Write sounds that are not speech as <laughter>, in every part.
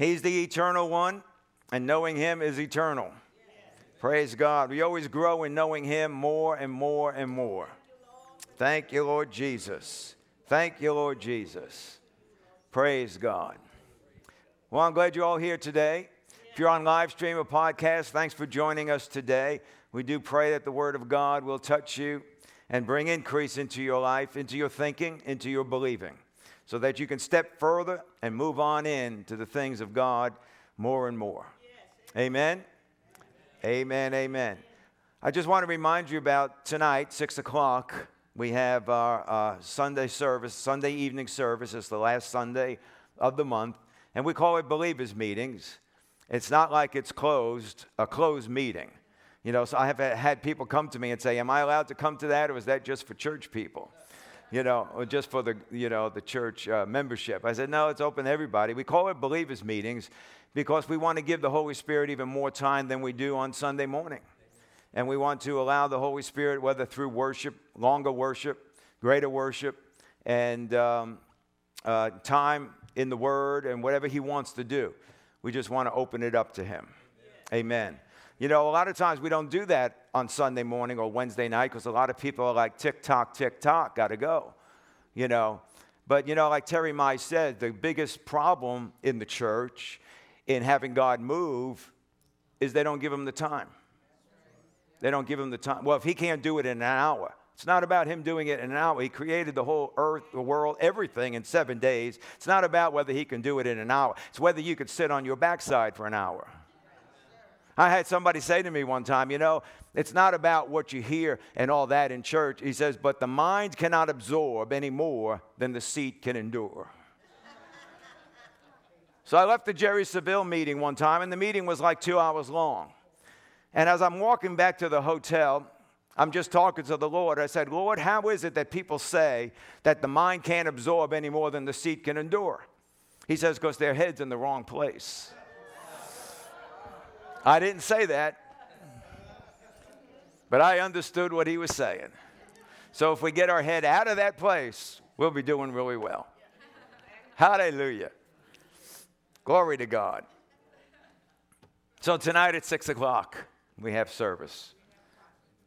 He's the eternal one, and knowing Him is eternal. Praise God. We always grow in knowing Him more and more and more. Thank you, Lord Jesus. Thank you, Lord Jesus. Praise God. Well, I'm glad you're all here today. If you're on live stream or podcast, thanks for joining us today. We do pray that the Word of God will touch you and bring increase into your life, into your thinking, into your believing, so that you can step further and move on in to the things of God more and more. Amen. Amen, amen. I just want to remind you about tonight, 6 o'clock. We have our uh, Sunday service, Sunday evening service. It's the last Sunday of the month, and we call it Believers Meetings. It's not like it's closed, a closed meeting. You know, so I have had people come to me and say, Am I allowed to come to that, or is that just for church people? You know, just for the, you know, the church uh, membership. I said, No, it's open to everybody. We call it Believers Meetings because we want to give the Holy Spirit even more time than we do on Sunday morning. And we want to allow the Holy Spirit, whether through worship, longer worship, greater worship, and um, uh, time in the Word, and whatever He wants to do. We just want to open it up to Him. Amen. You know, a lot of times we don't do that on Sunday morning or Wednesday night because a lot of people are like, tick tock, tick tock, gotta go. You know, but you know, like Terry Mize said, the biggest problem in the church in having God move is they don't give him the time. They don't give him the time. Well, if he can't do it in an hour, it's not about him doing it in an hour. He created the whole earth, the world, everything in seven days. It's not about whether he can do it in an hour. It's whether you could sit on your backside for an hour. I had somebody say to me one time, you know, it's not about what you hear and all that in church. He says, but the mind cannot absorb any more than the seat can endure. so I left the Jerry Savelle meeting one time, and the meeting was like two hours long. And as I'm walking back to the hotel, I'm just talking to the Lord. I said, Lord, how is it that people say that the mind can't absorb any more than the seat can endure? He says, because their head's in the wrong place. I didn't say that, but I understood what he was saying. So if we get our head out of that place, we'll be doing really well. Hallelujah. Glory to God. So tonight at 6 o'clock, we have service.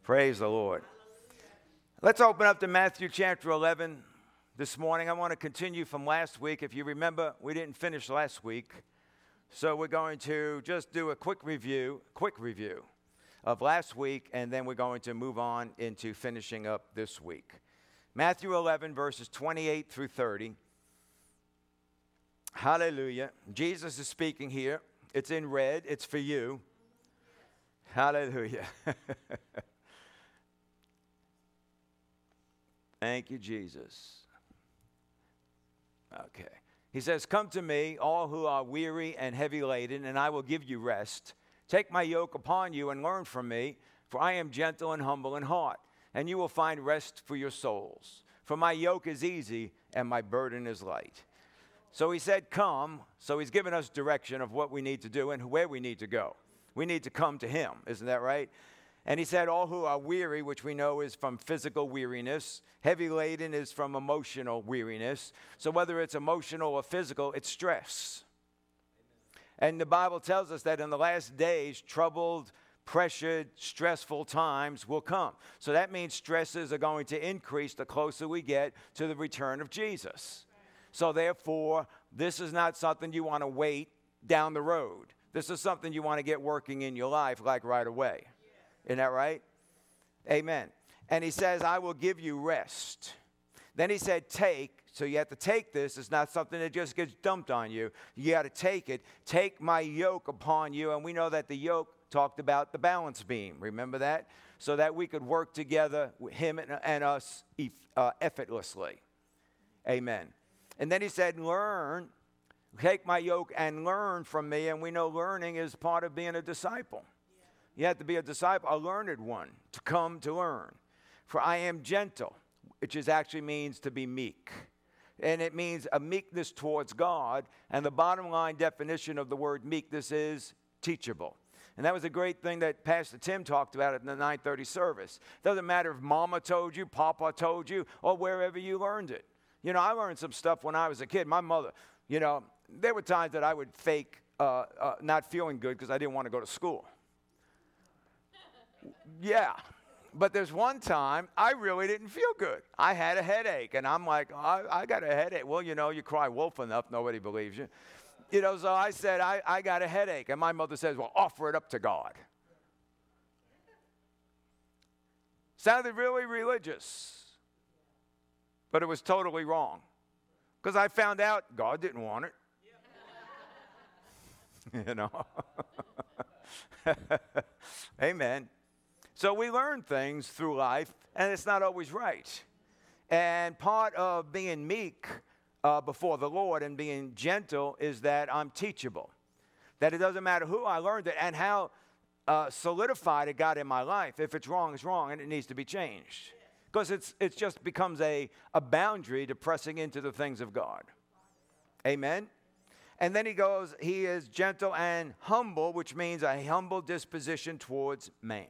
Praise the Lord. Let's open up to Matthew chapter 11 this morning. I want to continue from last week. If you remember, we didn't finish last week. So we're going to just do a quick review, quick review of last week, and then we're going to move on into finishing up this week. Matthew 11, verses 28 through 30. Hallelujah. Jesus is speaking here. It's in red, it's for you. Hallelujah. <laughs> Thank you, Jesus. Okay. He says, Come to me, all who are weary and heavy laden, and I will give you rest. Take my yoke upon you and learn from me, for I am gentle and humble in heart, and you will find rest for your souls. For my yoke is easy and my burden is light. So he said, Come. So he's given us direction of what we need to do and where we need to go. We need to come to him. Isn't that right? And he said, All who are weary, which we know is from physical weariness, heavy laden is from emotional weariness. So whether it's emotional or physical, it's stress. And the Bible tells us that in the last days, troubled, pressured, stressful times will come. So that means stresses are going to increase the closer we get to the return of Jesus. So therefore, this is not something you want to wait down the road. This is something you want to get working in your life like right away. Isn't that right? Amen. And he says, I will give you rest. Then he said, Take. So you have to take this. It's not something that just gets dumped on you. You got to take it. Take my yoke upon you. And we know that the yoke talked about the balance beam. Remember that? So that we could work together, him and, us, uh, effortlessly. Amen. And then he said, Learn, take my yoke and learn from me. And we know learning is part of being a disciple. You have to be a disciple, a learned one, to come to learn. For I am gentle, which is actually means to be meek. And it means a meekness towards God. And the bottom line definition of the word meekness is teachable. And that was a great thing that Pastor Tim talked about in the 930 service. Doesn't matter if mama told you, papa told you, or wherever you learned it. You know, I learned some stuff when I was a kid. My mother, you know, there were times that I would fake uh, uh, not feeling good because I didn't want to go to school. Yeah. But there's one time I really didn't feel good. I had a headache, and I'm like, I, I got a headache. Well, you know, you cry wolf enough, nobody believes you. You know, so I said, I, I got a headache. And my mother says, Well, offer it up to God. Sounded really religious, but it was totally wrong. Because I found out God didn't want it. <laughs> you know? <laughs> Amen. So we learn things through life, and it's not always right. And part of being meek uh, before the Lord and being gentle is that I'm teachable. That it doesn't matter who I learned it and how uh, solidified it got in my life. If it's wrong, it's wrong and it needs to be changed. Because it's, it just becomes a, a boundary to pressing into the things of God. Amen? And then he goes, He is gentle and humble, which means a humble disposition towards man.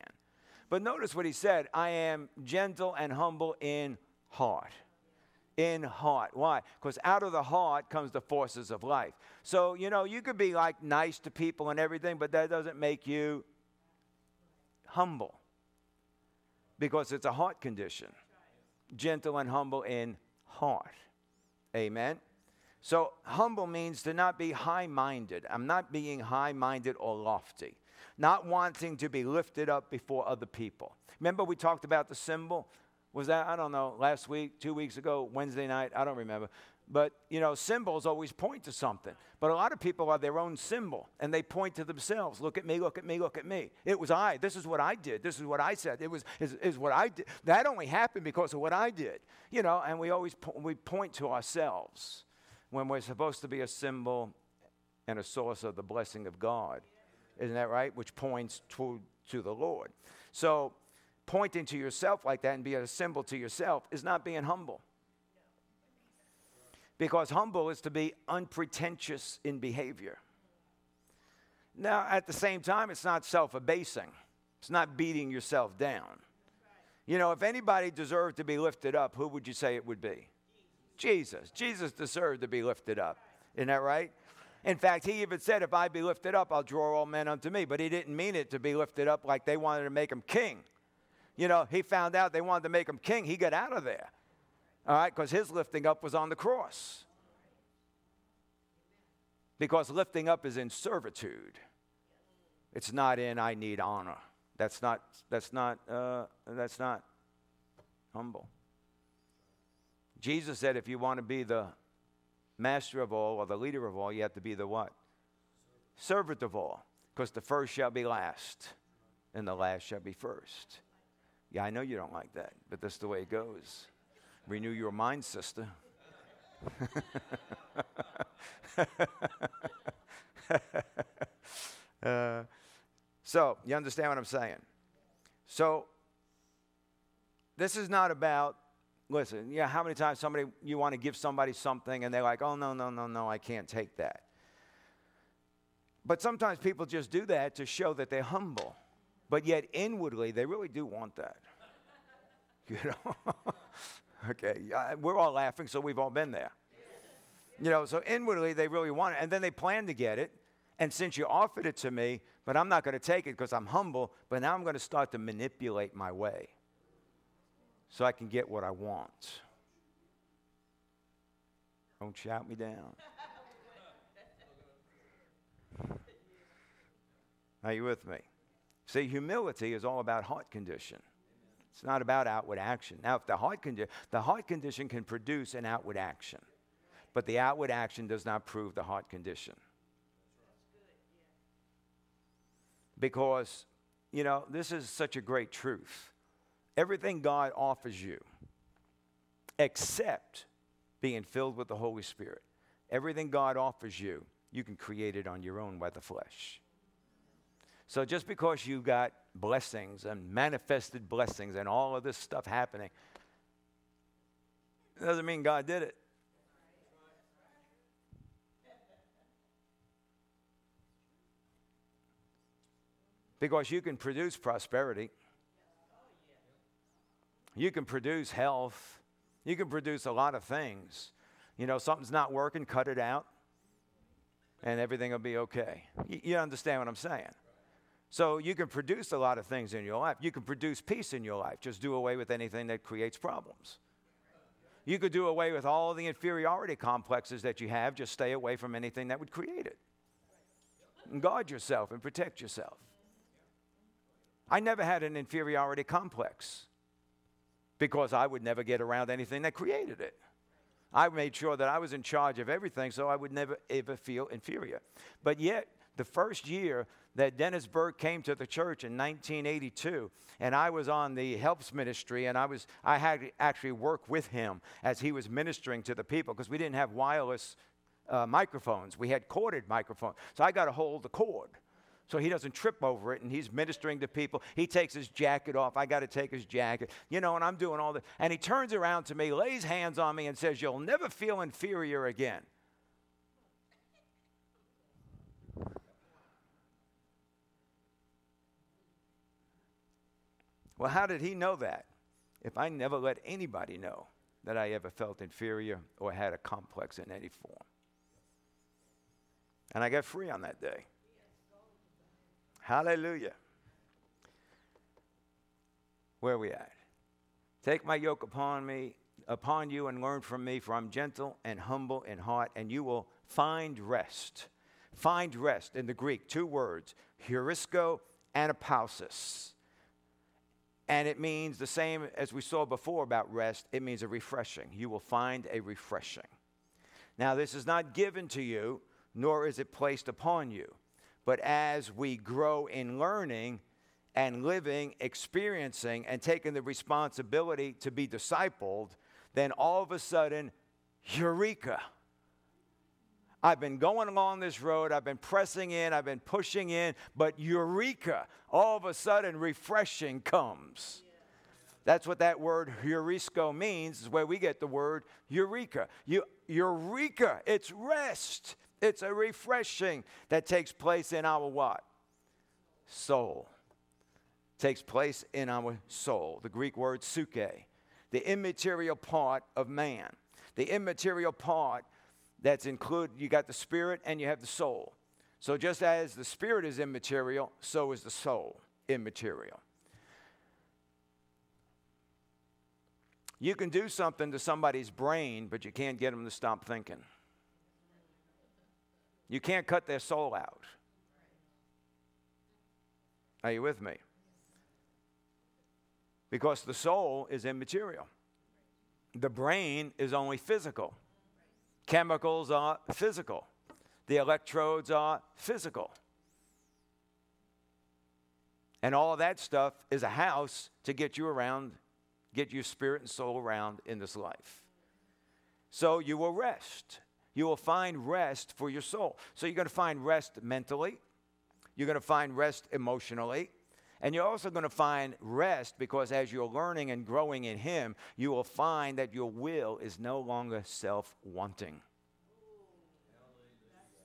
But notice what he said I am gentle and humble in heart. In heart. Why? Because out of the heart comes the forces of life. So, you know, you could be like nice to people and everything, but that doesn't make you humble because it's a heart condition. Gentle and humble in heart. Amen. So, humble means to not be high minded. I'm not being high minded or lofty, not wanting to be lifted up before other people. Remember, we talked about the symbol? Was that, I don't know, last week, two weeks ago, Wednesday night? I don't remember. But, you know, symbols always point to something. But a lot of people are their own symbol and they point to themselves. Look at me, look at me, look at me. It was I. This is what I did. This is what I said. It was is, is what I did. That only happened because of what I did. You know, and we always po- we point to ourselves when we're supposed to be a symbol and a source of the blessing of God. Isn't that right? Which points to, to the Lord. So pointing to yourself like that and being a symbol to yourself is not being humble because humble is to be unpretentious in behavior. Now, at the same time, it's not self abasing, it's not beating yourself down. You know, if anybody deserved to be lifted up, who would you say it would be? Jesus. Jesus deserved to be lifted up. Isn't that right? In fact, he even said, If I be lifted up, I'll draw all men unto me. But he didn't mean it to be lifted up like they wanted to make him king. You know, he found out they wanted to make him king. He got out of there. All right, because his lifting up was on the cross. Because lifting up is in servitude. It's not in I need honor. That's not that's not uh, that's not humble. Jesus said if you want to be the master of all or the leader of all, you have to be the what? Servant of all. Because the first shall be last, and the last shall be first. Yeah, I know you don't like that, but that's the way it goes. Renew your mind, sister. <laughs> uh, so, you understand what I'm saying? So, this is not about, listen, yeah, how many times somebody, you want to give somebody something and they're like, oh, no, no, no, no, I can't take that. But sometimes people just do that to show that they're humble. But yet, inwardly, they really do want that. <laughs> You know? <laughs> Okay, we're all laughing, so we've all been there. You know, so inwardly they really want it, and then they plan to get it. And since you offered it to me, but I'm not going to take it because I'm humble, but now I'm going to start to manipulate my way so I can get what I want. Don't shout me down. Are you with me? See, humility is all about heart condition. It's not about outward action. Now, if the heart, condi- the heart condition can produce an outward action, but the outward action does not prove the heart condition. Because, you know, this is such a great truth. Everything God offers you, except being filled with the Holy Spirit, everything God offers you, you can create it on your own by the flesh. So just because you got blessings and manifested blessings and all of this stuff happening, doesn't mean God did it. Because you can produce prosperity, you can produce health, you can produce a lot of things. You know, something's not working, cut it out. and everything will be okay. You, you understand what I'm saying? So you can produce a lot of things in your life. You can produce peace in your life. Just do away with anything that creates problems. You could do away with all the inferiority complexes that you have. Just stay away from anything that would create it. And guard yourself and protect yourself. I never had an inferiority complex because I would never get around anything that created it. I made sure that I was in charge of everything so I would never ever feel inferior. But yet, the first year that Dennis Burke came to the church in 1982, and I was on the helps ministry, and I was I had to actually work with him as he was ministering to the people because we didn't have wireless uh, microphones; we had corded microphones. So I got to hold the cord so he doesn't trip over it and he's ministering to people. He takes his jacket off. I got to take his jacket, you know, and I'm doing all this. And he turns around to me, lays hands on me, and says, You'll never feel inferior again. Well, how did he know that? If I never let anybody know that I ever felt inferior or had a complex in any form. And I got free on that day. Hallelujah. Where are we at? Take my yoke upon me, upon you, and learn from me, for I'm gentle and humble in heart, and you will find rest. Find rest in the Greek, two words, heurisko and apausis. And it means the same as we saw before about rest, it means a refreshing. You will find a refreshing. Now, this is not given to you, nor is it placed upon you. But as we grow in learning and living, experiencing, and taking the responsibility to be discipled, then all of a sudden, eureka. I've been going along this road, I've been pressing in, I've been pushing in, but eureka, all of a sudden, refreshing comes. That's what that word heurisko means, is where we get the word eureka. You, eureka, it's rest. It's a refreshing that takes place in our what? Soul. Takes place in our soul. The Greek word suke, the immaterial part of man. The immaterial part that's included, you got the spirit and you have the soul. So just as the spirit is immaterial, so is the soul immaterial. You can do something to somebody's brain, but you can't get them to stop thinking. You can't cut their soul out. Are you with me? Because the soul is immaterial. The brain is only physical. Chemicals are physical. The electrodes are physical. And all of that stuff is a house to get you around, get your spirit and soul around in this life. So you will rest you will find rest for your soul. So you're going to find rest mentally, you're going to find rest emotionally, and you're also going to find rest because as you're learning and growing in Him, you will find that your will is no longer self wanting.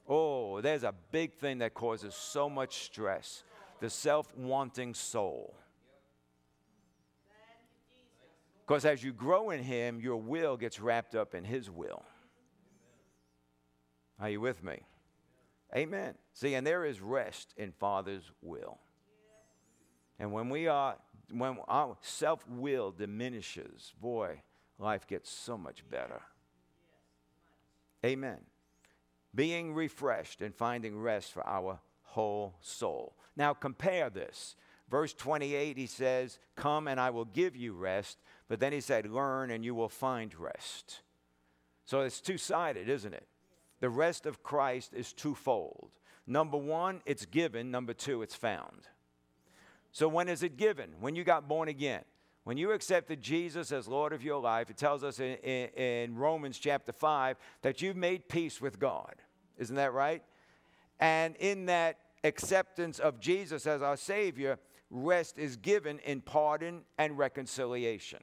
Oh, there's a big thing that causes so much stress the self wanting soul. Because as you grow in Him, your will gets wrapped up in His will. Are you with me? Amen. See, and there is rest in Father's will. And when we are, when our self will diminishes, boy, life gets so much better. Amen. Being refreshed and finding rest for our whole soul. Now compare this. Verse 28, he says, Come and I will give you rest. But then he said, Learn and you will find rest. So it's two sided, isn't it? The rest of Christ is twofold. Number one, it's given. Number two, it's found. So, when is it given? When you got born again. When you accepted Jesus as Lord of your life, it tells us in, in, in Romans chapter 5 that you've made peace with God. Isn't that right? And in that acceptance of Jesus as our Savior, rest is given in pardon and reconciliation.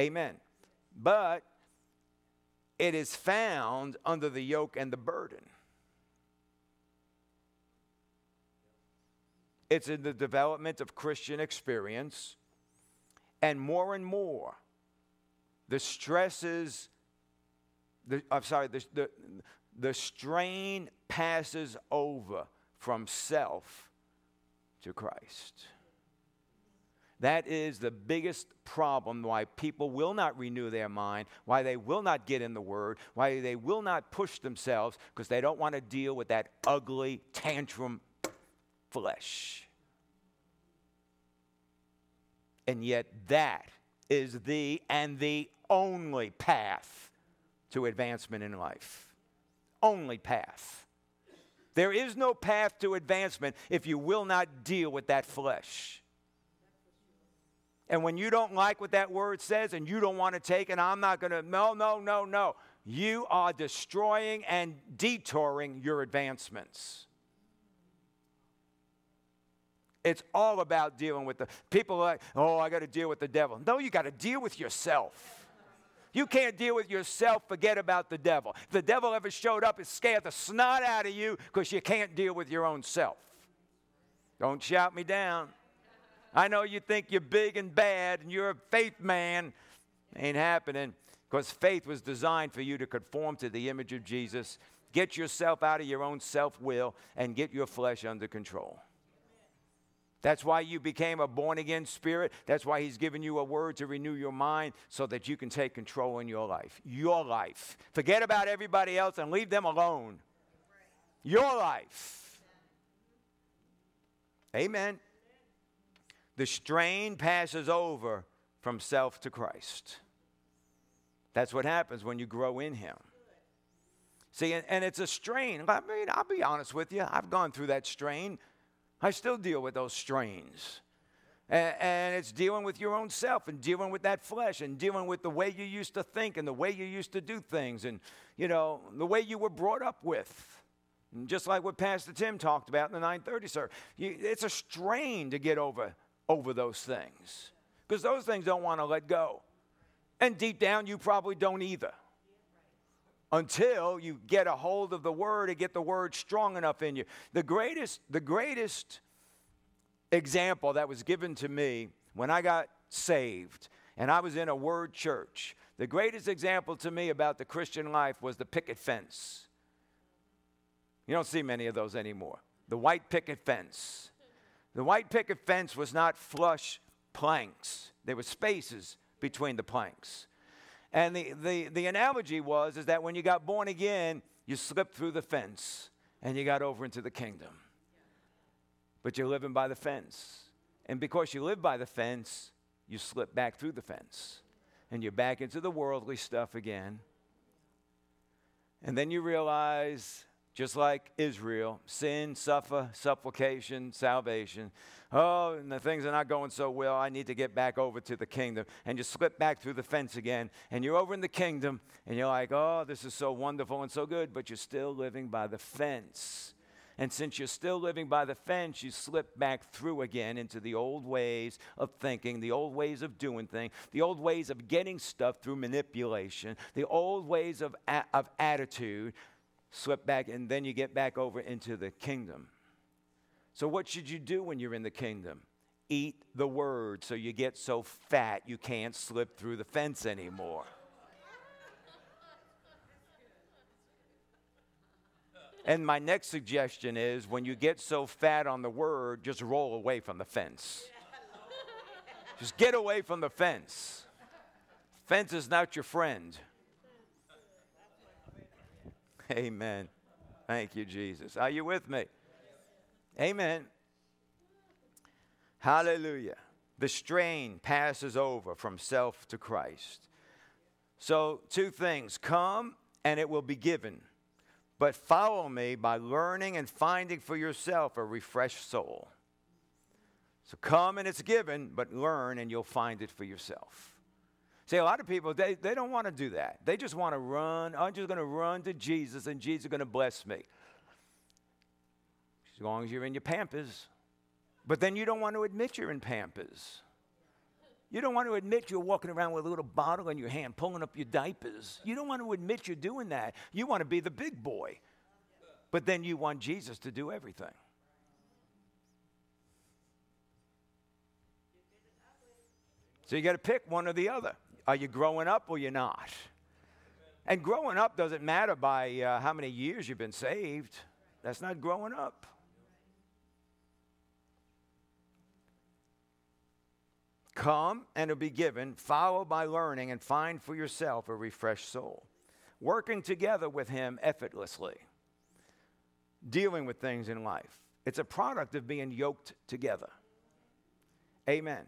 Amen. But it is found under the yoke and the burden. It's in the development of Christian experience. And more and more, the stresses, the, I'm sorry, the, the, the strain passes over from self to Christ. That is the biggest problem why people will not renew their mind, why they will not get in the Word, why they will not push themselves, because they don't want to deal with that ugly tantrum flesh. And yet, that is the and the only path to advancement in life. Only path. There is no path to advancement if you will not deal with that flesh. And when you don't like what that word says and you don't want to take it, I'm not going to, no, no, no, no. You are destroying and detouring your advancements. It's all about dealing with the people like, oh, I got to deal with the devil. No, you got to deal with yourself. You can't deal with yourself, forget about the devil. If the devil ever showed up, it scared the snot out of you because you can't deal with your own self. Don't shout me down. I know you think you're big and bad and you're a faith man. Ain't happening because faith was designed for you to conform to the image of Jesus. Get yourself out of your own self will and get your flesh under control. That's why you became a born again spirit. That's why He's given you a word to renew your mind so that you can take control in your life. Your life. Forget about everybody else and leave them alone. Your life. Amen the strain passes over from self to Christ. That's what happens when you grow in Him. See, and, and, it's a strain. I mean, I'll be honest with you, I've gone through that strain. I still deal with those strains. And, and it's dealing with your own self and dealing with that flesh and dealing with the way you used to think and the way you used to do things and, you know, the way you were brought up with. And just like what Pastor Tim talked about in the 930 service, it's a strain to get over over those things because those things don't want to let go. And deep down, you probably don't either. Until you get a hold of the word and get the word strong enough in you. The greatest, the greatest example that was given to me when I got saved and I was in a word church, the greatest example to me about the Christian life was the picket fence. You don't see many of those anymore. The white picket fence. The white picket fence was not flush planks. There were spaces between the planks. And the, the, the analogy was is that when you got born again, you slipped through the fence and you got over into the kingdom. But you're living by the fence. And because you live by the fence, you slip back through the fence. And you're back into the worldly stuff again. And then you realize just like Israel, sin, suffer, supplication, salvation. Oh, and the things are not going so well. I need to get back over to the kingdom. And you slip back through the fence again, and you're over in the kingdom, and you're like, oh, this is so wonderful and so good, but you're still living by the fence. And since you're still living by the fence, you slip back through again into the old ways of thinking, the old ways of doing things, the old ways of getting stuff through manipulation, the old ways of, of attitude, slip back, and then you get back over into the kingdom. So, what should you do when you're in the kingdom? Eat the word so you get so fat you can't slip through the fence anymore. And my next suggestion is when you get so fat on the word, just roll away from the fence. Just get away from the fence. Fence is not your friend. Amen. Thank you, Jesus. Are you with me? Amen. Hallelujah. The strain passes over from self to Christ. So, two things come and it will be given. But follow me by learning and finding for yourself a refreshed soul. So, come and it's given, but learn and you'll find it for yourself. See, a lot of people, they, they don't want to do that. They just want to run. I'm just going to run to Jesus and Jesus is going to bless me. As long as you're in your Pampers. But then you don't want to admit you're in Pampers. You don't want to admit you're walking around with a little bottle in your hand, pulling up your diapers. You don't want to admit you're doing that. You want to be the big boy. But then you want Jesus to do everything. So you got to pick one or the other. Are you growing up or you're not? And growing up doesn't matter by uh, how many years you've been saved. That's not growing up. Come and it'll be given, follow by learning, and find for yourself a refreshed soul. Working together with Him effortlessly, dealing with things in life. It's a product of being yoked together. Amen.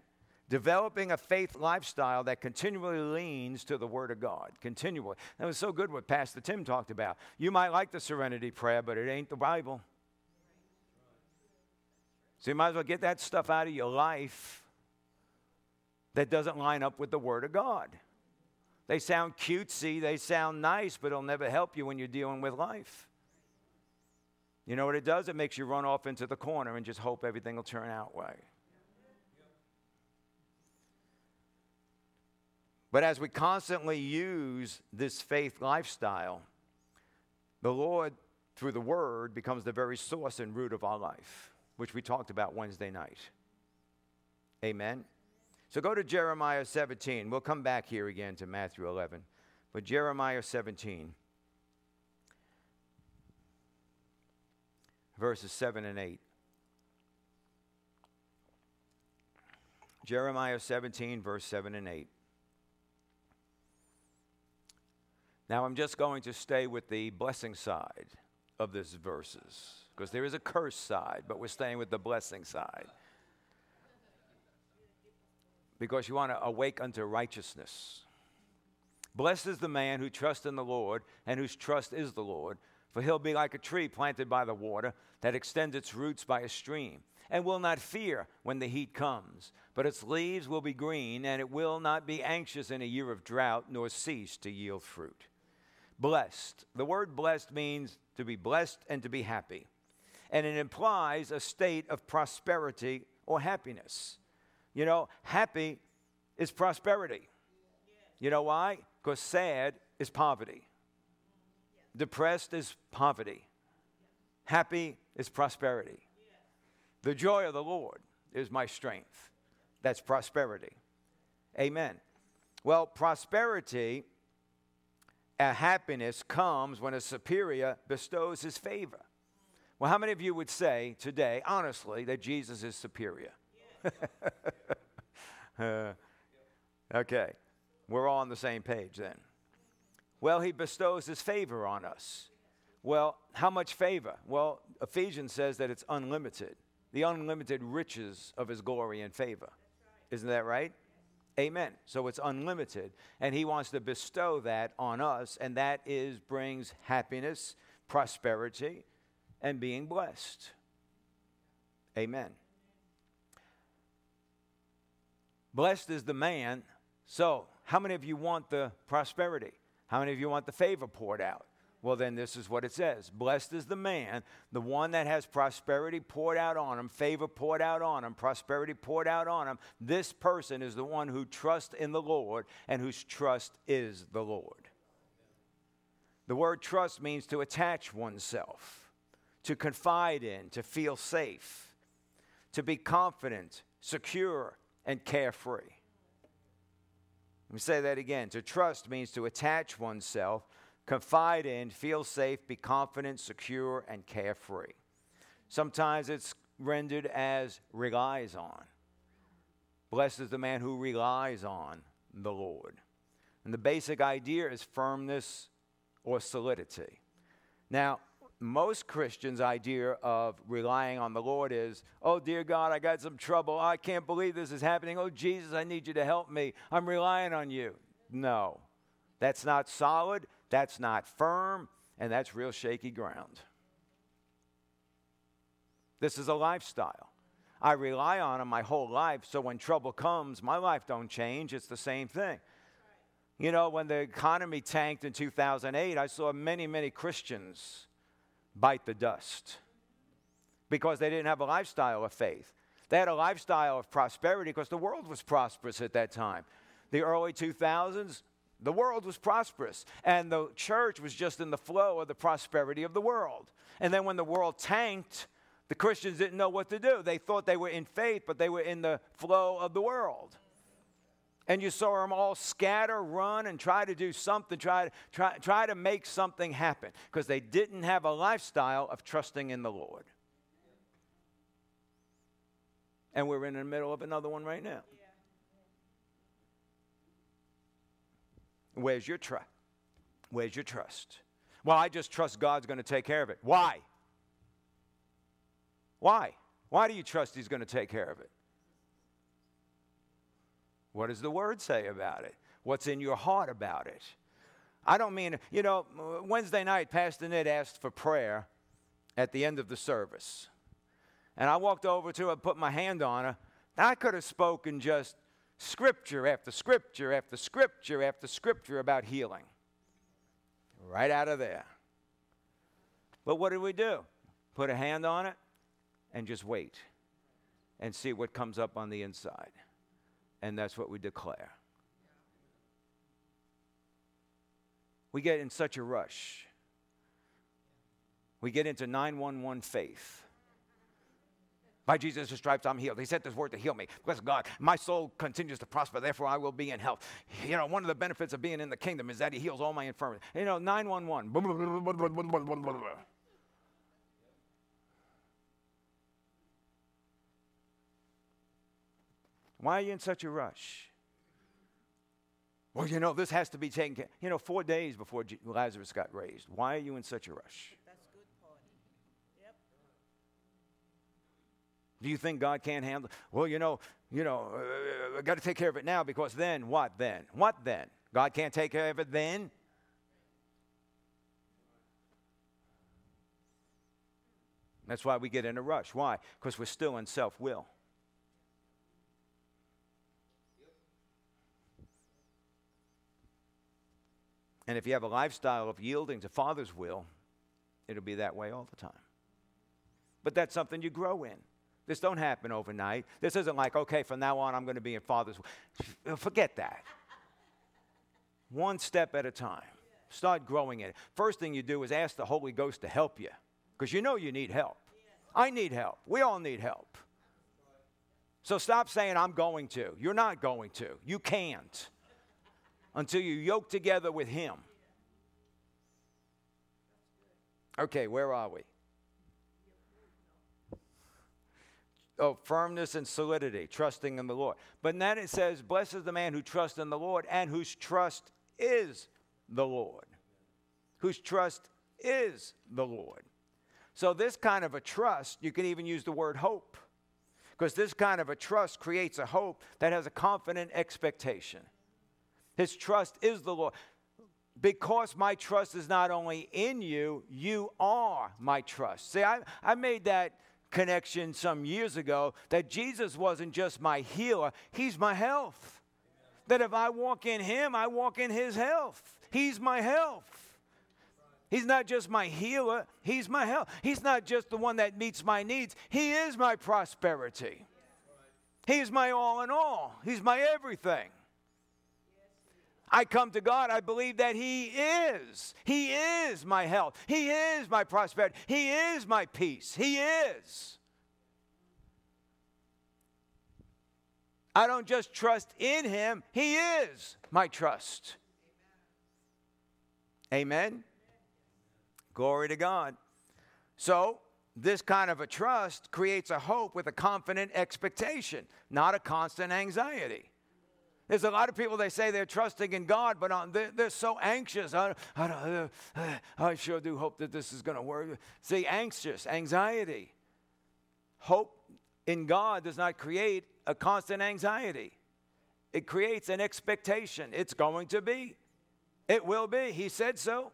Developing a faith lifestyle that continually leans to the Word of God. Continually. That was so good what Pastor Tim talked about. You might like the serenity prayer, but it ain't the Bible. So you might as well get that stuff out of your life that doesn't line up with the Word of God. They sound cutesy, they sound nice, but it'll never help you when you're dealing with life. You know what it does? It makes you run off into the corner and just hope everything will turn out right. But as we constantly use this faith lifestyle, the Lord, through the Word, becomes the very source and root of our life, which we talked about Wednesday night. Amen. So go to Jeremiah 17. We'll come back here again to Matthew 11. But Jeremiah 17, verses 7 and 8. Jeremiah 17, verse 7 and 8. Now I'm just going to stay with the blessing side of this verses because there is a curse side, but we're staying with the blessing side. Because you want to awake unto righteousness. Blessed is the man who trusts in the Lord and whose trust is the Lord, for he'll be like a tree planted by the water that extends its roots by a stream and will not fear when the heat comes, but its leaves will be green, and it will not be anxious in a year of drought, nor cease to yield fruit blessed. The word blessed means to be blessed and to be happy. And it implies a state of prosperity or happiness. You know, happy is prosperity. You know why? Because sad is poverty. Depressed is poverty. Happy is prosperity. The joy of the Lord is my strength. That's prosperity. Amen. Well, prosperity happiness comes when a superior bestows his favor. Well, how many of you would say today, honestly, that Jesus is superior? uh, <laughs> okay, we're all on the same page then. Well, he bestows his favor on us. Well, how much favor? Well, Ephesians says that it's unlimited, the unlimited riches of his glory and favor. Isn't that right? Amen. So it's unlimited. And he wants to bestow that on us, and that is brings happiness, prosperity, and being blessed. Amen. Blessed is the man. So, how many of you want the prosperity? How many of you want the favor poured out? Well, then this is what it says Blessed is the man, the one that has prosperity poured out on him, favor poured out on him, prosperity poured out on him. This person is the one who trusts in the Lord and whose trust is the Lord. The word trust means to attach oneself, to confide in, to feel safe, to be confident, secure, and carefree. Let me say that again. To trust means to attach oneself confide in, feel safe, be confident, secure, and carefree. Sometimes it's rendered as relies on. Blessed is the man who relies on the Lord. And the basic idea is firmness or solidity. Now, most Christians' idea of relying on the Lord is, oh, dear God, I got some trouble. I can't believe this is happening. Oh, Jesus, I need you to help me. I'm relying on you. No, that's not solid. That's not firm, and that's real shaky ground. This is a lifestyle. I rely on him my whole life, so when trouble comes, my life don't change. It's the same thing. You know, when the economy tanked in 2008, I saw many, many Christians bite the dust because they didn't have a lifestyle of faith. They had a lifestyle of prosperity because the world was prosperous at that time. The early 2000s, the world was prosperous, and the church was just in the flow of the prosperity of the world. And then when the world tanked, the Christians didn't know what to do. They thought they were in faith, but they were in the flow of the world. and you saw them all scatter, run, and try to do something, try, try, try to make something happen because they didn't have a lifestyle of trusting in the Lord. And we're in the middle of another one right now. Where's your trust? Where's your trust? Well, I just trust God's going to take care of it. Why? Why? Why do you trust He's going to take care of it? What does the Word say about it? What's in your heart about it? I don't mean, you know, Wednesday night, Pastor Ned asked for prayer at the end of the service. And I walked over to her, put my hand on her. I could have spoken just scripture after scripture after scripture after scripture about healing. Right out of there. But what did we do? Put a hand on it and just wait and see what comes up on the inside. And that's what we declare. We get in such a rush. We get into 911 faith by Jesus' stripes, I'm healed. He sent this word to heal me. Bless God. My soul continues to prosper, therefore I will be in health. You know, one of the benefits of being in the kingdom is that He heals all my infirmities. You know, 911. Why are you in such a rush? Well, you know, this has to be taken care You know, four days before Lazarus got raised. Why are you in such a rush? Do you think God can't handle? Well, you know, you know, uh, I got to take care of it now because then what then? What then? God can't take care of it then? That's why we get in a rush. Why? Because we're still in self will. And if you have a lifestyle of yielding to Father's will, it'll be that way all the time. But that's something you grow in. This don't happen overnight. This isn't like, okay, from now on I'm going to be in Father's. Forget that. One step at a time. Start growing in it. First thing you do is ask the Holy Ghost to help you because you know you need help. I need help. We all need help. So stop saying, I'm going to. You're not going to. You can't until you yoke together with Him. Okay, where are we? Of firmness and solidity, trusting in the Lord. But then it says, Blessed is the man who trusts in the Lord and whose trust is the Lord. Whose trust is the Lord. So, this kind of a trust, you can even use the word hope, because this kind of a trust creates a hope that has a confident expectation. His trust is the Lord. Because my trust is not only in you, you are my trust. See, I, I made that connection some years ago that Jesus wasn't just my healer, He's my health. That if I walk in Him, I walk in His health. He's my health. He's not just my healer, He's my health. He's not just the one that meets my needs, He is my prosperity. He's my all in all, He's my everything. I come to God, I believe that He is. He is my health. He is my prosperity. He is my peace. He is. I don't just trust in Him, He is my trust. Amen. Glory to God. So, this kind of a trust creates a hope with a confident expectation, not a constant anxiety. There's a lot of people, they say they're trusting in God, but on, they're, they're, so anxious. I, I, uh, I sure do hope that this is going to work. See, anxious, anxiety. Hope in God does not create a constant anxiety, it creates an expectation. It's going to be, it will be. He said so.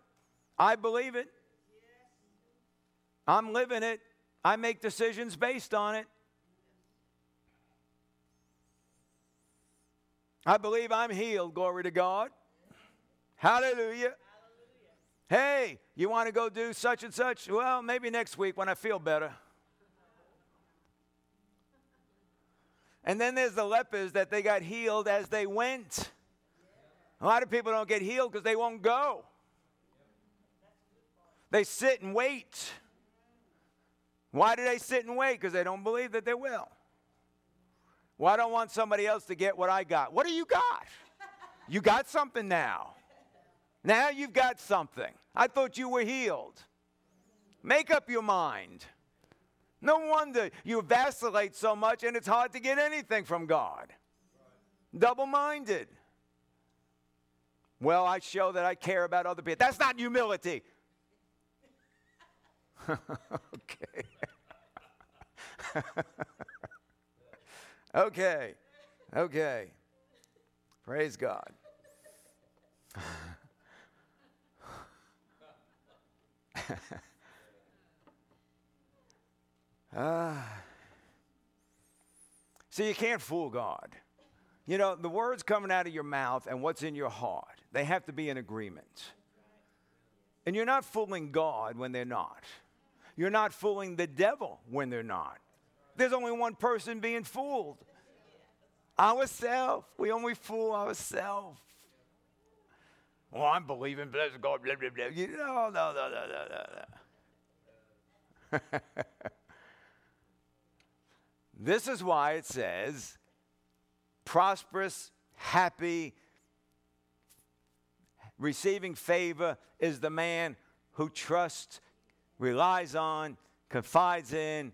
I believe it. I'm living it. I make decisions based on it. I believe I'm healed. Glory to God. Hallelujah. Hallelujah. Hey, you want to go do such and such? Well, maybe next week when I feel better. And then there's the lepers that they got healed as they went. A lot of people don't get healed because they won't go. They sit and wait. Why do they sit and wait? Because they don't believe that they will. Well, I don't want somebody else to get what I got. What do you got? You got something now. Now you've got something. I thought you were healed. Make up your mind. No wonder you vacillate so much and it's hard to get anything from God. Double minded. Well, I show that I care about other people. That's not humility. <laughs> okay. <laughs> okay. Okay. Praise God. <laughs> ah. See, you can't fool God. You know, the words coming out of your mouth and what's in your heart, they have to be in agreement. And you're not fooling God when they're not. You're not fooling the devil when they're not. There's only one person being fooled ourselves. We only fool ourselves. Well, I'm believing, bless God, blah, blah, blah. You, no, no, no, no, no, no. <laughs> this is why it says prosperous, happy, receiving favor is the man who trusts, relies on, confides in,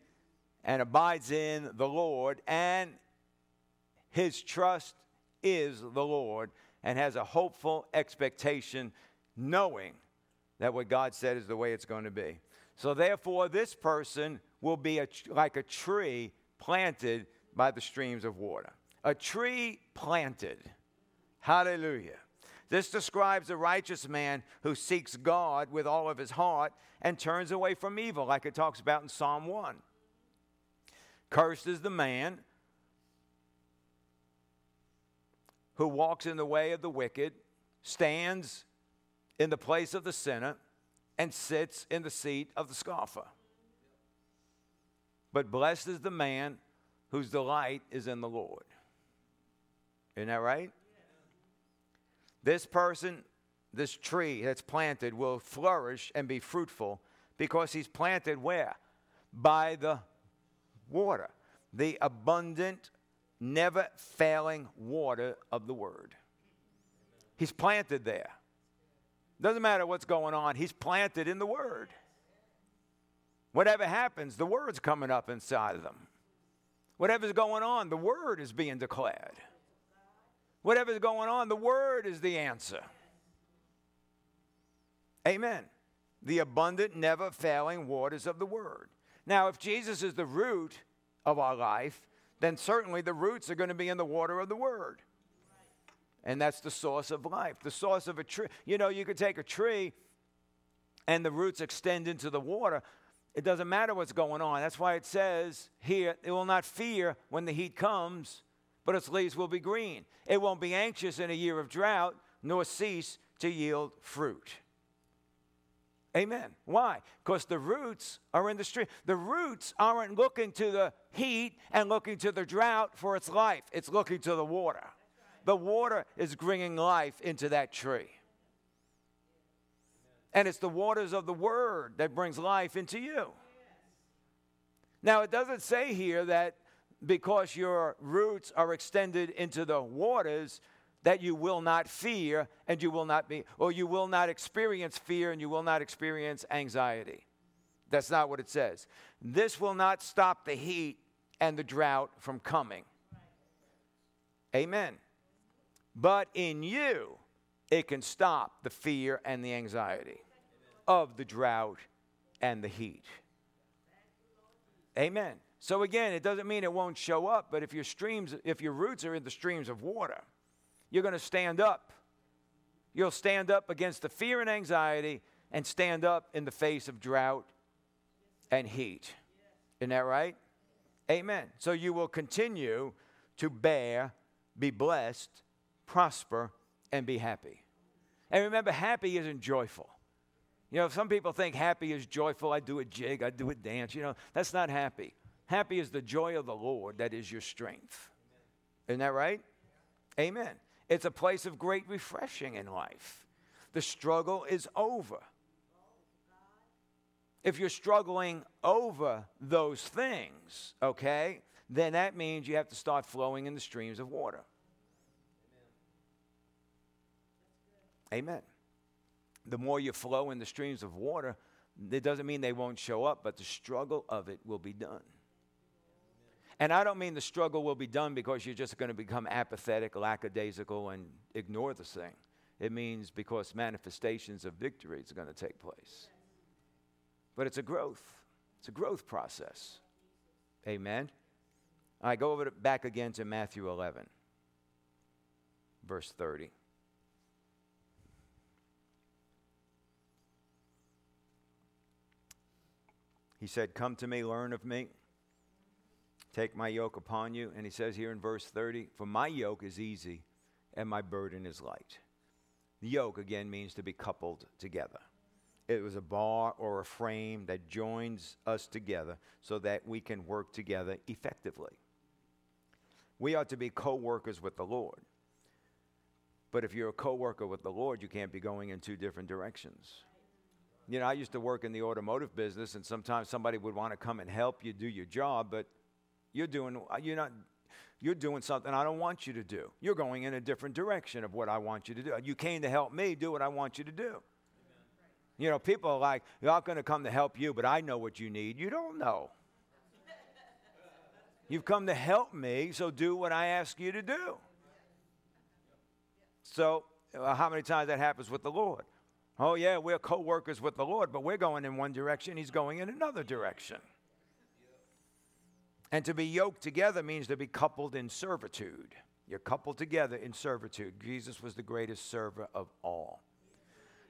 and abides in the Lord, and his trust is the Lord, and has a hopeful expectation, knowing that what God said is the way it's going to be. So, therefore, this person will be a, like a tree planted by the streams of water a tree planted. Hallelujah. This describes a righteous man who seeks God with all of his heart and turns away from evil, like it talks about in Psalm 1. Cursed is the man who walks in the way of the wicked, stands in the place of the sinner, and sits in the seat of the scoffer. But blessed is the man whose delight is in the Lord. Isn't that right? This person, this tree that's planted will flourish and be fruitful because he's planted where? By the water, the abundant, never failing water of the word. He's planted there. Doesn't matter what's going on, he's planted in the word. Whatever happens, the word's coming up inside of them. Whatever's going on, the word is being declared. Whatever's going on, the Word is the answer. Amen. The abundant, never failing waters of the Word. Now, if Jesus is the root of our life, then certainly the roots are going to be in the water of the Word. And that's the source of life, the source of a tree. You know, you could take a tree and the roots extend into the water. It doesn't matter what's going on. That's why it says here, it will not fear when the heat comes but its leaves will be green. It won't be anxious in a year of drought, nor cease to yield fruit. Amen. Why? Because the roots are in the stream. The roots aren't looking to the heat and looking to the drought for its life, it's looking to the water. The water is bringing life into that tree. And it's the waters of the word that brings life into you. Now, it doesn't say here that because your roots are extended into the waters that you will not fear and you will not be, or you will not experience fear and you will not experience anxiety. That's not what it says. This will not stop the heat and the drought from coming. Amen. But in you, it can stop the fear and the anxiety of the drought and the heat. Amen. So again, it doesn't mean it won't show up, but if your streams, if your roots are in the streams of water, you're going to stand up. You'll stand up against the fear and anxiety and stand up in the face of drought and heat. Isn't that right? Amen. So you will continue to bear, be blessed, prosper, and be happy. And remember, happy isn't joyful. You know, some people think happy is joyful. I do a jig, I do a dance. You know, that's not happy. Happy is the joy of the Lord that is your strength. Isn't that right? Amen. It's a place of great refreshing in life. The struggle is over. If you're struggling over those things, okay, then that means you have to start flowing in the streams of water. Amen. The more you flow in the streams of water, it doesn't mean they won't show up, but the struggle of it will be done. And I don't mean the struggle will be done because you're just going to become apathetic, lackadaisical, and ignore the thing. It means because manifestations of victory is going to take place. But it's a growth, it's a growth process. Amen. I go over to, back again to Matthew 11, verse 30. He said, Come to me, learn of me. Take my yoke upon you. And he says here in verse 30, For my yoke is easy and my burden is light. The yoke, again, means to be coupled together. It was a bar or a frame that joins us together so that we can work together effectively. We ought to be co workers with the Lord. But if you're a co worker with the Lord, you can't be going in two different directions. You know, I used to work in the automotive business, and sometimes somebody would want to come and help you do your job, but you're doing, you're not, you're doing something I don't want you to do. You're going in a different direction of what I want you to do. You came to help me do what I want you to do. You know, people are like, they're not going to come to help you, but I know what you need. You don't know. You've come to help me, so do what I ask you to do. So, uh, how many times that happens with the Lord? Oh, yeah, we're co workers with the Lord, but we're going in one direction, He's going in another direction. And to be yoked together means to be coupled in servitude. You're coupled together in servitude. Jesus was the greatest server of all.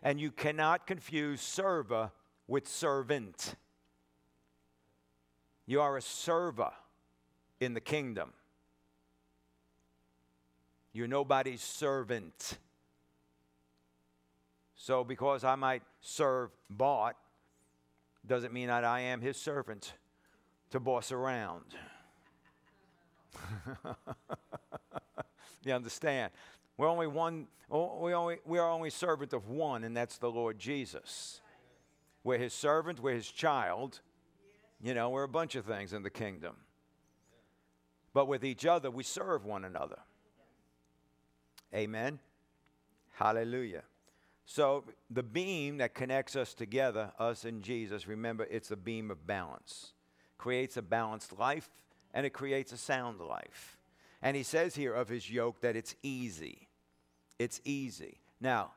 And you cannot confuse server with servant. You are a server in the kingdom. You're nobody's servant. So, because I might serve Bart, doesn't mean that I am his servant to boss around. you understand? We're only one, we, only, we are only servant of one, and that's the Lord Jesus. We're his servant, we're his child. You know, we're a bunch of things in the kingdom. But with each other, we serve one another. Amen. Hallelujah. So, the beam that connects us together, us and Jesus, remember, it's a beam of balance. Creates a balanced life and it creates a sound life. And he says here of his yoke that it's easy. It's easy. Now,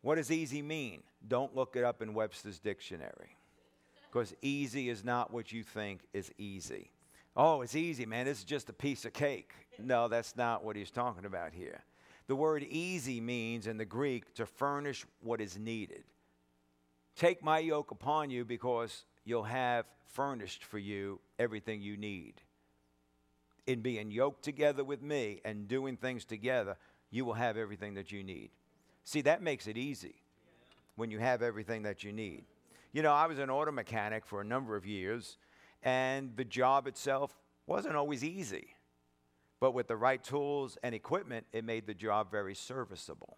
what does easy mean? Don't look it up in Webster's dictionary. Because easy is not what you think is easy. Oh, it's easy, man. This is just a piece of cake. No, that's not what he's talking about here. The word easy means in the Greek to furnish what is needed. Take my yoke upon you because you'll have furnished for you everything you need in being yoked together with me and doing things together, you will have everything that you need. See, that makes it easy when you have everything that you need. You know, I was an auto mechanic for a number of years, and the job itself wasn't always easy. But with the right tools and equipment, it made the job very serviceable.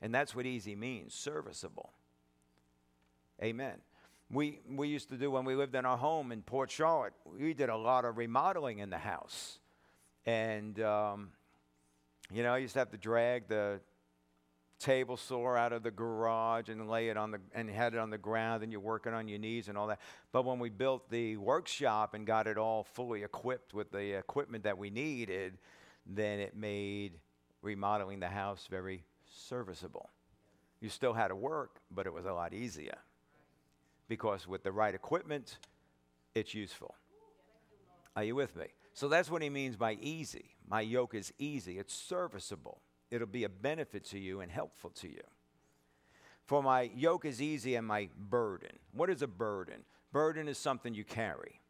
And that's what easy means serviceable. Amen we, we used to do when we lived in our home in Port Charlotte. We did a lot of remodeling in the house. And, um, you know, I used to have to drag the table saw out of the garage and lay it on the and had it on the ground and you're working on your knees and all that but when we built the workshop and got it all fully equipped with the equipment that we needed then it made remodeling the house very serviceable you still had to work but it was a lot easier because with the right equipment, it's useful. Are you with me? So that's what he means by easy. My yoke is easy, it's serviceable, it'll be a benefit to you and helpful to you. For my yoke is easy and my burden. What is a burden? Burden is something you carry,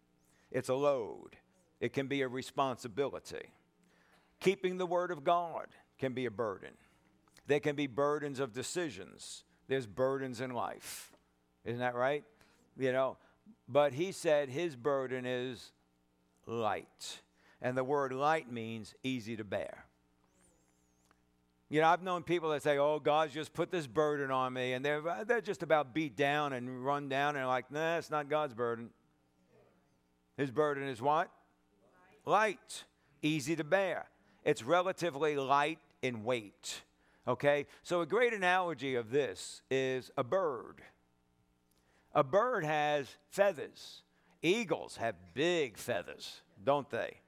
it's a load, it can be a responsibility. Keeping the word of God can be a burden. There can be burdens of decisions. There's burdens in life. Isn't that right? you know. But he said his burden is light. And the word light means easy to bear. You know, I've known people that say, oh, God's just put this burden on me. And they're, uh, they're just about beat down and run down. And like, nah, it's not God's burden. His burden is what? light, easy to bear. It's relatively light in weight. Okay? So, a great analogy of this is a bird. A bird has feathers. Eagles have big feathers, don't they?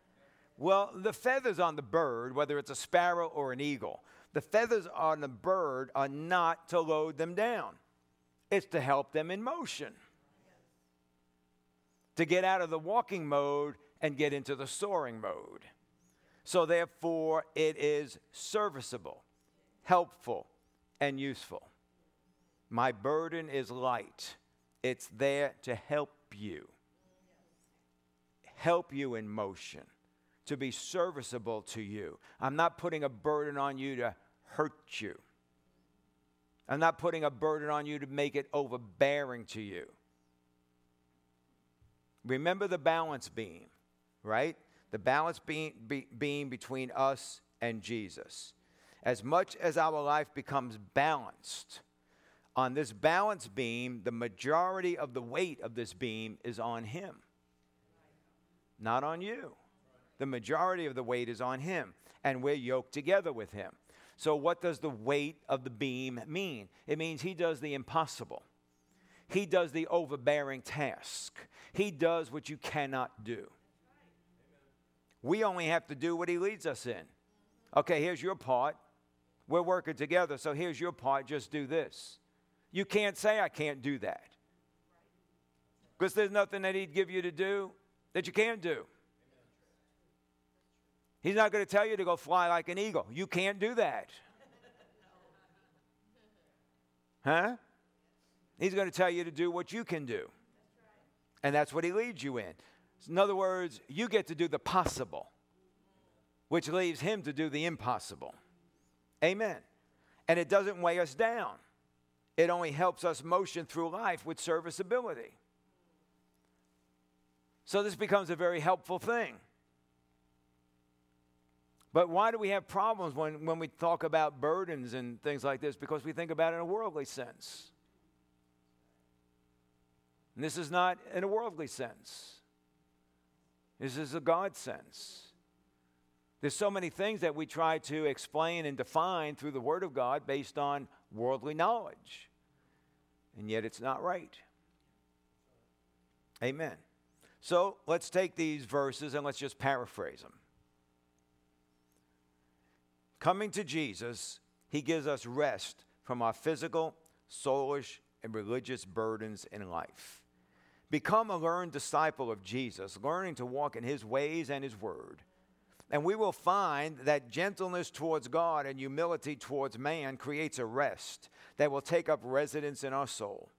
Well, the feathers on the bird, whether it's a sparrow or an eagle, the feathers on the bird are not to load them down, it's to help them in motion. To get out of the walking mode and get into the soaring mode. So, therefore, it is serviceable, helpful, and useful. My burden is light, it's there to help you, help you in motion, to be serviceable to you. I'm not putting a burden on you to hurt you. I'm not putting a burden on you to make it overbearing to you. Remember the balance beam, right? the balance being, be, being between us and Jesus. As much as our life becomes balanced, on this balance beam, the majority of the weight of this beam is on Him, not on you. The majority of the weight is on Him, and we're yoked together with Him. So, what does the weight of the beam mean? It means He does the impossible, He does the overbearing task, He does what you cannot do. We only have to do what He leads us in. Okay, here's your part. We're working together, so here's your part. Just do this. You can't say, I can't do that. Because there's nothing that He'd give you to do that you can't do. He's not going to tell you to go fly like an eagle. You can't do that. Huh? He's going to tell you to do what you can do. And that's what He leads you in. In other words, you get to do the possible, which leaves him to do the impossible. Amen. And it doesn't weigh us down, it only helps us motion through life with serviceability. So this becomes a very helpful thing. But why do we have problems when, when we talk about burdens and things like this? Because we think about it in a worldly sense. And this is not in a worldly sense. This is a God sense. There's so many things that we try to explain and define through the Word of God based on worldly knowledge. And yet it's not right. Amen. So let's take these verses and let's just paraphrase them. Coming to Jesus, He gives us rest from our physical, soulish, and religious burdens in life. Become a learned disciple of Jesus, learning to walk in his ways and his word. And we will find that gentleness towards God and humility towards man creates a rest that will take up residence in our soul.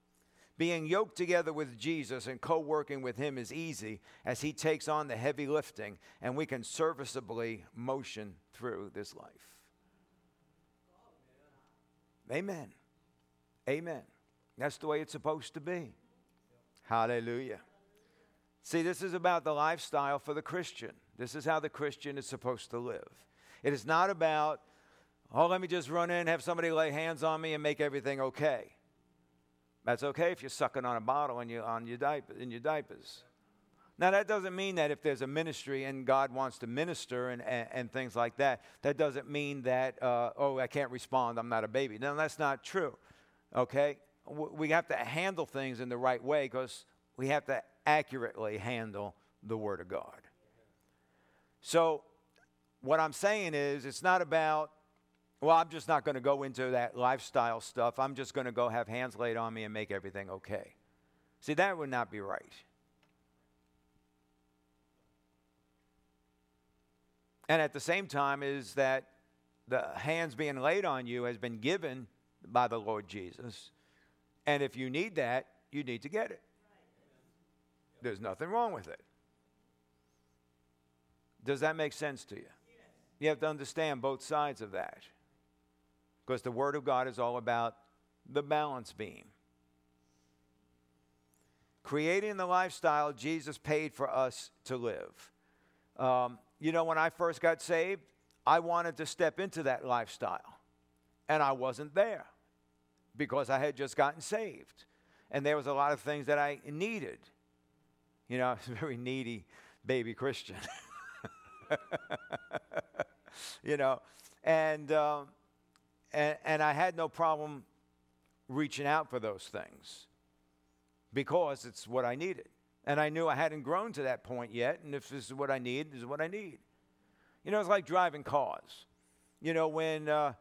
Being yoked together with Jesus and co working with him is easy as he takes on the heavy lifting and we can serviceably motion through this life. Amen. Amen. That's the way it's supposed to be. Hallelujah. See, this is about the lifestyle for the Christian. This is how the Christian is supposed to live. It is not about, oh, let me just run in, have somebody lay hands on me, and make everything okay. That's okay if you're sucking on a bottle and you're on your diaper, in your diapers. Now, that doesn't mean that if there's a ministry and God wants to minister and, and, and things like that, that doesn't mean that, uh, oh, I can't respond, I'm not a baby. No, that's not true. Okay? we have to handle things in the right way because we have to accurately handle the Word of God. So, what I'm saying is, it's not about, well, I'm just not going to go into that lifestyle stuff. I'm just going to go have hands laid on me and make everything okay. See, that would not be right. And at the same time, is that the hands being laid on you has been given by the Lord Jesus and if you need that, you need to get it. There's nothing wrong with it. Does that make sense to you? You have to understand both sides of that. Because the Word of God is all about the balance beam. Creating the lifestyle Jesus paid for us to live. Um, you know, when I first got saved, I wanted to step into that lifestyle, and I wasn't there because I had just gotten saved. And there was a lot of things that I needed. You know, <laughs> I was a very needy baby Christian. <laughs> <laughs> you know, and, um, and, and I had no problem reaching out for those things because it's what I needed. And I knew I hadn't grown to that point yet, and if this is what I need, this is what I need. You know, it's like driving cars. You know, when, uh,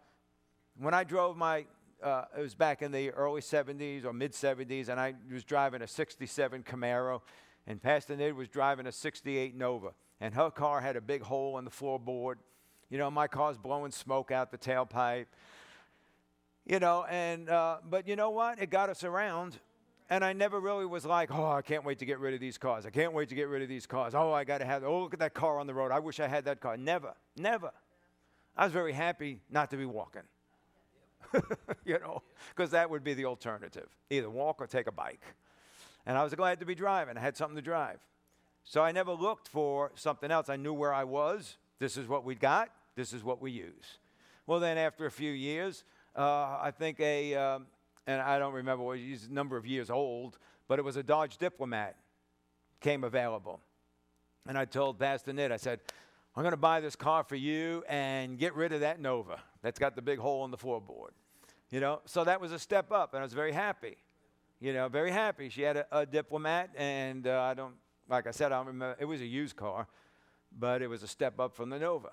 when I drove my, uh, it was back in the early 70s or mid 70s, and I was driving a 67 Camaro, and Pastor Nid was driving a 68 Nova, and her car had a big hole in the floorboard. You know, my car's blowing smoke out the tailpipe. You know, and, uh, but you know what? It got us around. And I never really was like, oh, I can't wait to get rid of these cars. I can't wait to get rid of these cars. Oh, I got to have, oh, look at that car on the road. I wish I had that car. Never, never. I was very happy not to be walking. <laughs> you know, because that would be the alternative either walk or take a bike. And I was glad to be driving. I had something to drive. So I never looked for something else. I knew where I was. This is what we got. This is what we use. Well, then after a few years, uh, I think a, um, and I don't remember what he's a number of years old, but it was a Dodge Diplomat came available. And I told Pastor Nid, I said, I'm going to buy this car for you and get rid of that Nova that's got the big hole in the floorboard. You know, so that was a step up, and I was very happy. You know, very happy. She had a, a diplomat, and uh, I don't, like I said, I remember, it was a used car, but it was a step up from the Nova.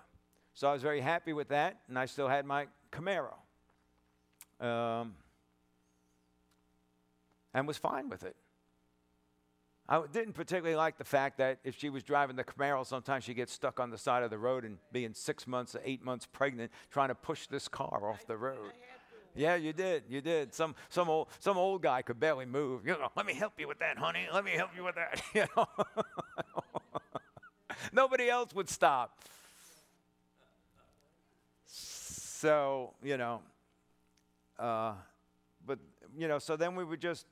So I was very happy with that, and I still had my Camaro. Um, and was fine with it. I didn't particularly like the fact that if she was driving the Camaro, sometimes she gets stuck on the side of the road and being six months or eight months pregnant trying to push this car off the road. Yeah, you did. You did. Some some old some old guy could barely move. You know, let me help you with that, honey. Let me help you with that. <laughs> You know, <laughs> nobody else would stop. So you know, uh, but you know, so then we would just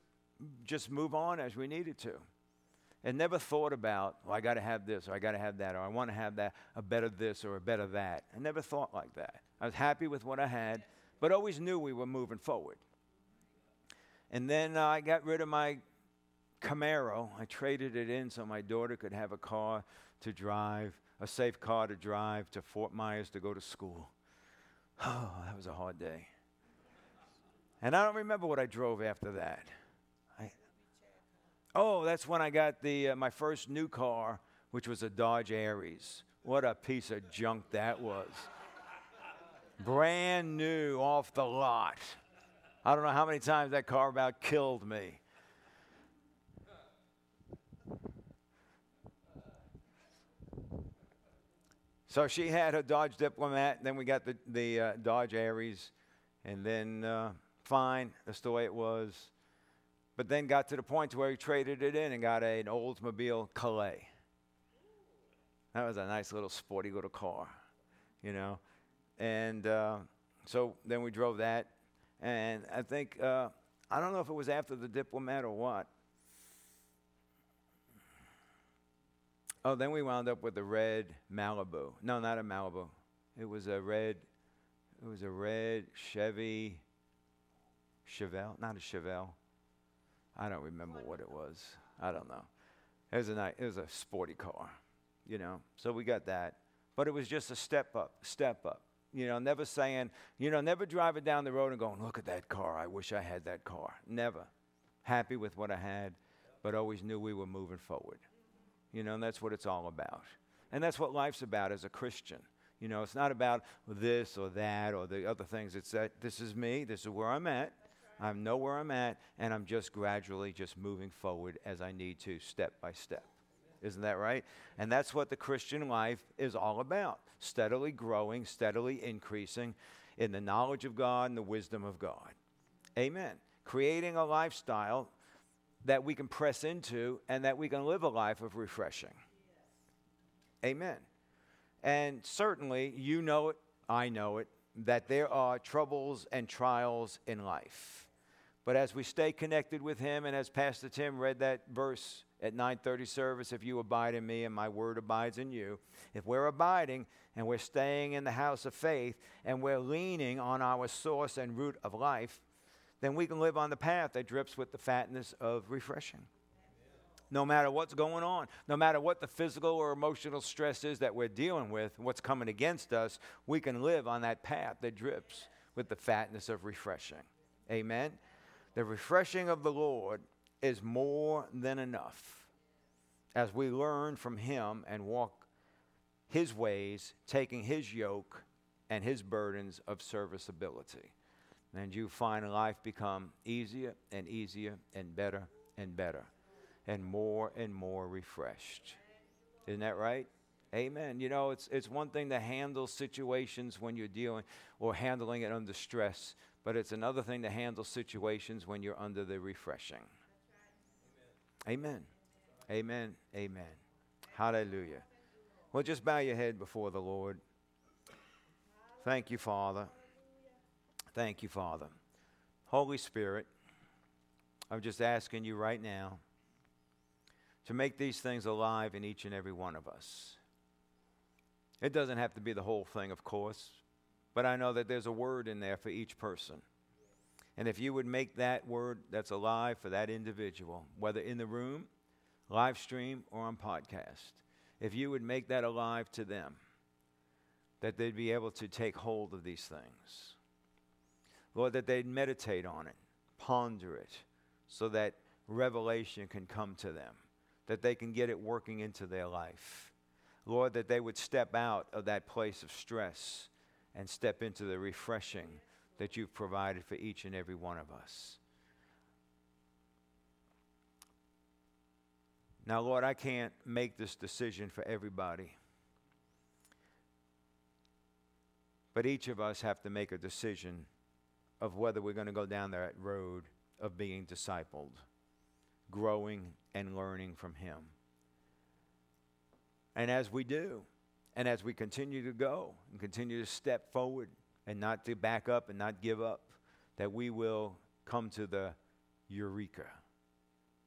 just move on as we needed to. And never thought about, well, I got to have this, or I got to have that, or I want to have that, a better this, or a better that. I never thought like that. I was happy with what I had, but always knew we were moving forward. And then uh, I got rid of my Camaro. I traded it in so my daughter could have a car to drive, a safe car to drive to Fort Myers to go to school. <sighs> Oh, that was a hard day. And I don't remember what I drove after that. I, oh, that's when I got the, uh, my first new car, which was a Dodge Aries. What a piece of junk that was. Brand new off the lot. I don't know how many times that car about killed me. So she had a Dodge Diplomat, then we got the, the uh, Dodge Aries, and then uh, fine, that's the way it was. But then got to the point where he traded it in and got a, an Oldsmobile Calais. That was a nice little sporty little car, you know. And uh, so then we drove that. And I think, uh, I don't know if it was after the diplomat or what. Oh, then we wound up with a red Malibu. No, not a Malibu. It was a red, it was a red Chevy Chevelle, not a Chevelle. I don't remember what it was. I don't know. It was a nice, it was a sporty car, you know. So we got that, but it was just a step up, step up. You know, never saying, you know, never driving down the road and going, look at that car. I wish I had that car. Never. Happy with what I had, but always knew we were moving forward. You know, and that's what it's all about. And that's what life's about as a Christian. You know, it's not about this or that or the other things. It's that this is me, this is where I'm at. I know where I'm at, and I'm just gradually just moving forward as I need to, step by step. Isn't that right? And that's what the Christian life is all about steadily growing, steadily increasing in the knowledge of God and the wisdom of God. Amen. Creating a lifestyle that we can press into and that we can live a life of refreshing. Amen. And certainly, you know it, I know it, that there are troubles and trials in life. But as we stay connected with Him, and as Pastor Tim read that verse at 9:30 service, if you abide in me and my word abides in you, if we're abiding and we're staying in the house of faith and we're leaning on our source and root of life, then we can live on the path that drips with the fatness of refreshing. no matter what's going on, no matter what the physical or emotional stress is that we're dealing with, what's coming against us, we can live on that path that drips with the fatness of refreshing. Amen. The refreshing of the Lord is more than enough as we learn from Him and walk His ways, taking His yoke and His burdens of serviceability. And you find life become easier and easier and better and better and more and more refreshed. Isn't that right? Amen. You know, it's, it's one thing to handle situations when you're dealing or handling it under stress, but it's another thing to handle situations when you're under the refreshing. Amen. Amen. Amen. Hallelujah. Well, just bow your head before the Lord. Thank you, Father. Thank you, Father. Holy Spirit, I'm just asking you right now to make these things alive in each and every one of us. It doesn't have to be the whole thing, of course, but I know that there's a word in there for each person. And if you would make that word that's alive for that individual, whether in the room, live stream, or on podcast, if you would make that alive to them, that they'd be able to take hold of these things. Lord, that they'd meditate on it, ponder it, so that revelation can come to them, that they can get it working into their life. Lord, that they would step out of that place of stress and step into the refreshing that you've provided for each and every one of us. Now, Lord, I can't make this decision for everybody. But each of us have to make a decision of whether we're going to go down that road of being discipled, growing and learning from Him. And as we do, and as we continue to go and continue to step forward and not to back up and not give up, that we will come to the eureka.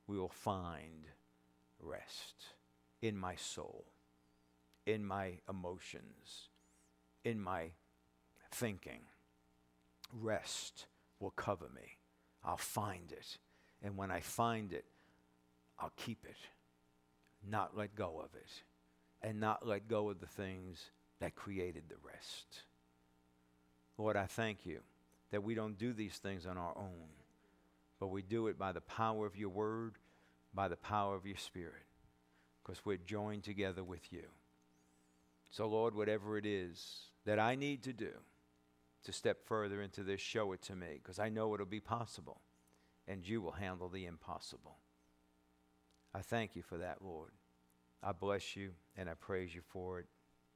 We will find rest in my soul, in my emotions, in my thinking. Rest will cover me. I'll find it. And when I find it, I'll keep it, not let go of it, and not let go of the things that created the rest. Lord, I thank you that we don't do these things on our own, but we do it by the power of your word, by the power of your spirit, because we're joined together with you. So, Lord, whatever it is that I need to do to step further into this, show it to me, because I know it'll be possible, and you will handle the impossible. I thank you for that, Lord. I bless you and I praise you for it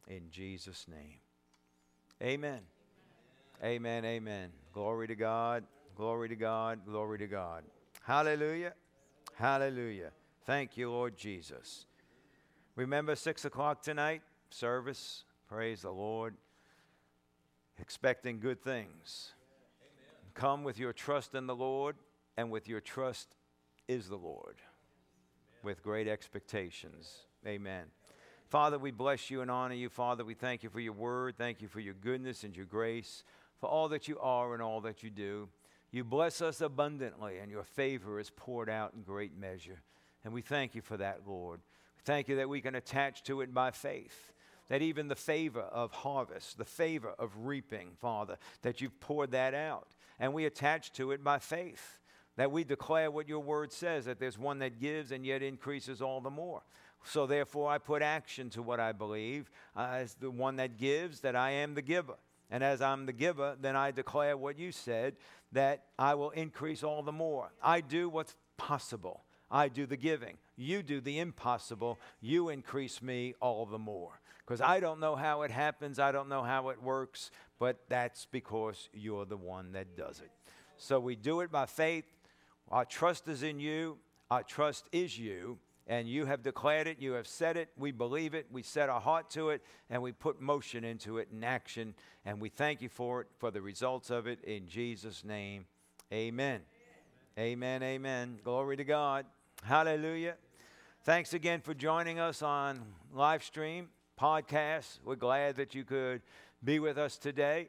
in Jesus' name. Amen. Amen. Amen. amen. Glory to God. Glory to God. Glory to God. Hallelujah. Hallelujah. Thank you, Lord Jesus. Remember, 6 o'clock tonight, service. Praise the Lord. Expecting good things. Amen. Come with your trust in the Lord, and with your trust is the Lord with great expectations. Amen. Father, we bless you and honor you. Father, we thank you for your word. Thank you for your goodness and your grace, for all that you are and all that you do. You bless us abundantly, and your favor is poured out in great measure. And we thank you for that, Lord. Thank you that we can attach to it by faith. That even the favor of harvest, the favor of reaping, Father, that you've poured that out. And we attach to it by faith that we declare what your word says, that there's one that gives and yet increases all the more. So therefore, I put action to what I believe uh, as the one that gives, that I am the giver. And as I'm the giver, then I declare what you said, that I will increase all the more. I do what's possible. I do the giving. You do the impossible. You increase me all the more. Because I don't know how it happens, I don't know how it works, but that's because you're the one that does it. So we do it by faith our trust is in you. Our trust is you. And you have declared it. You have said it. We believe it. We set our heart to it. And we put motion into it in action. And we thank you for it, for the results of it. In Jesus' name, amen. Amen. Amen. amen. Glory to God. Hallelujah. Thanks again for joining us on live stream, podcast. We're glad that you could be with us today.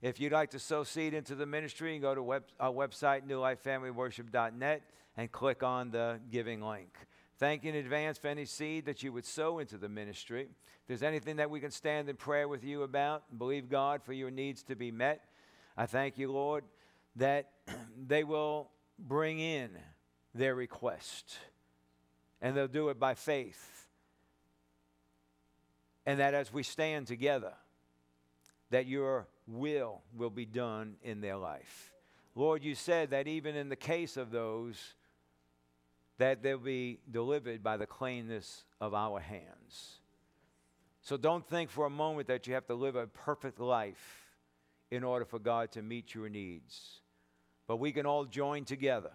If you'd like to sow seed into the ministry, go to web, our website, newlifefamilyworship.net, and click on the giving link. Thank you in advance for any seed that you would sow into the ministry. If there's anything that we can stand in prayer with you about, believe God for your needs to be met. I thank you, Lord, that <clears throat> they will bring in their request and they'll do it by faith. And that as we stand together, that your will will be done in their life. Lord, you said that even in the case of those, that they'll be delivered by the cleanness of our hands. So don't think for a moment that you have to live a perfect life in order for God to meet your needs. But we can all join together.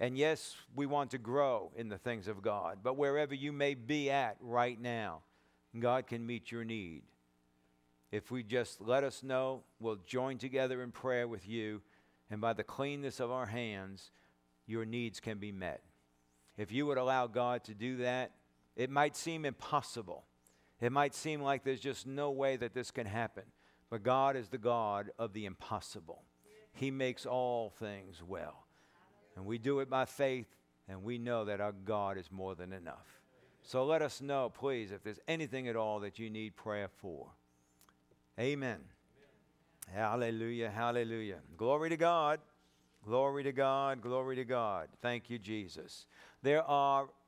And yes, we want to grow in the things of God. But wherever you may be at right now, God can meet your need. If we just let us know, we'll join together in prayer with you. And by the cleanness of our hands, your needs can be met. If you would allow God to do that, it might seem impossible. It might seem like there's just no way that this can happen. But God is the God of the impossible. He makes all things well. And we do it by faith, and we know that our God is more than enough. So let us know, please, if there's anything at all that you need prayer for. Amen. Hallelujah, hallelujah. Glory to God. Glory to God, glory to God. Thank you, Jesus. There are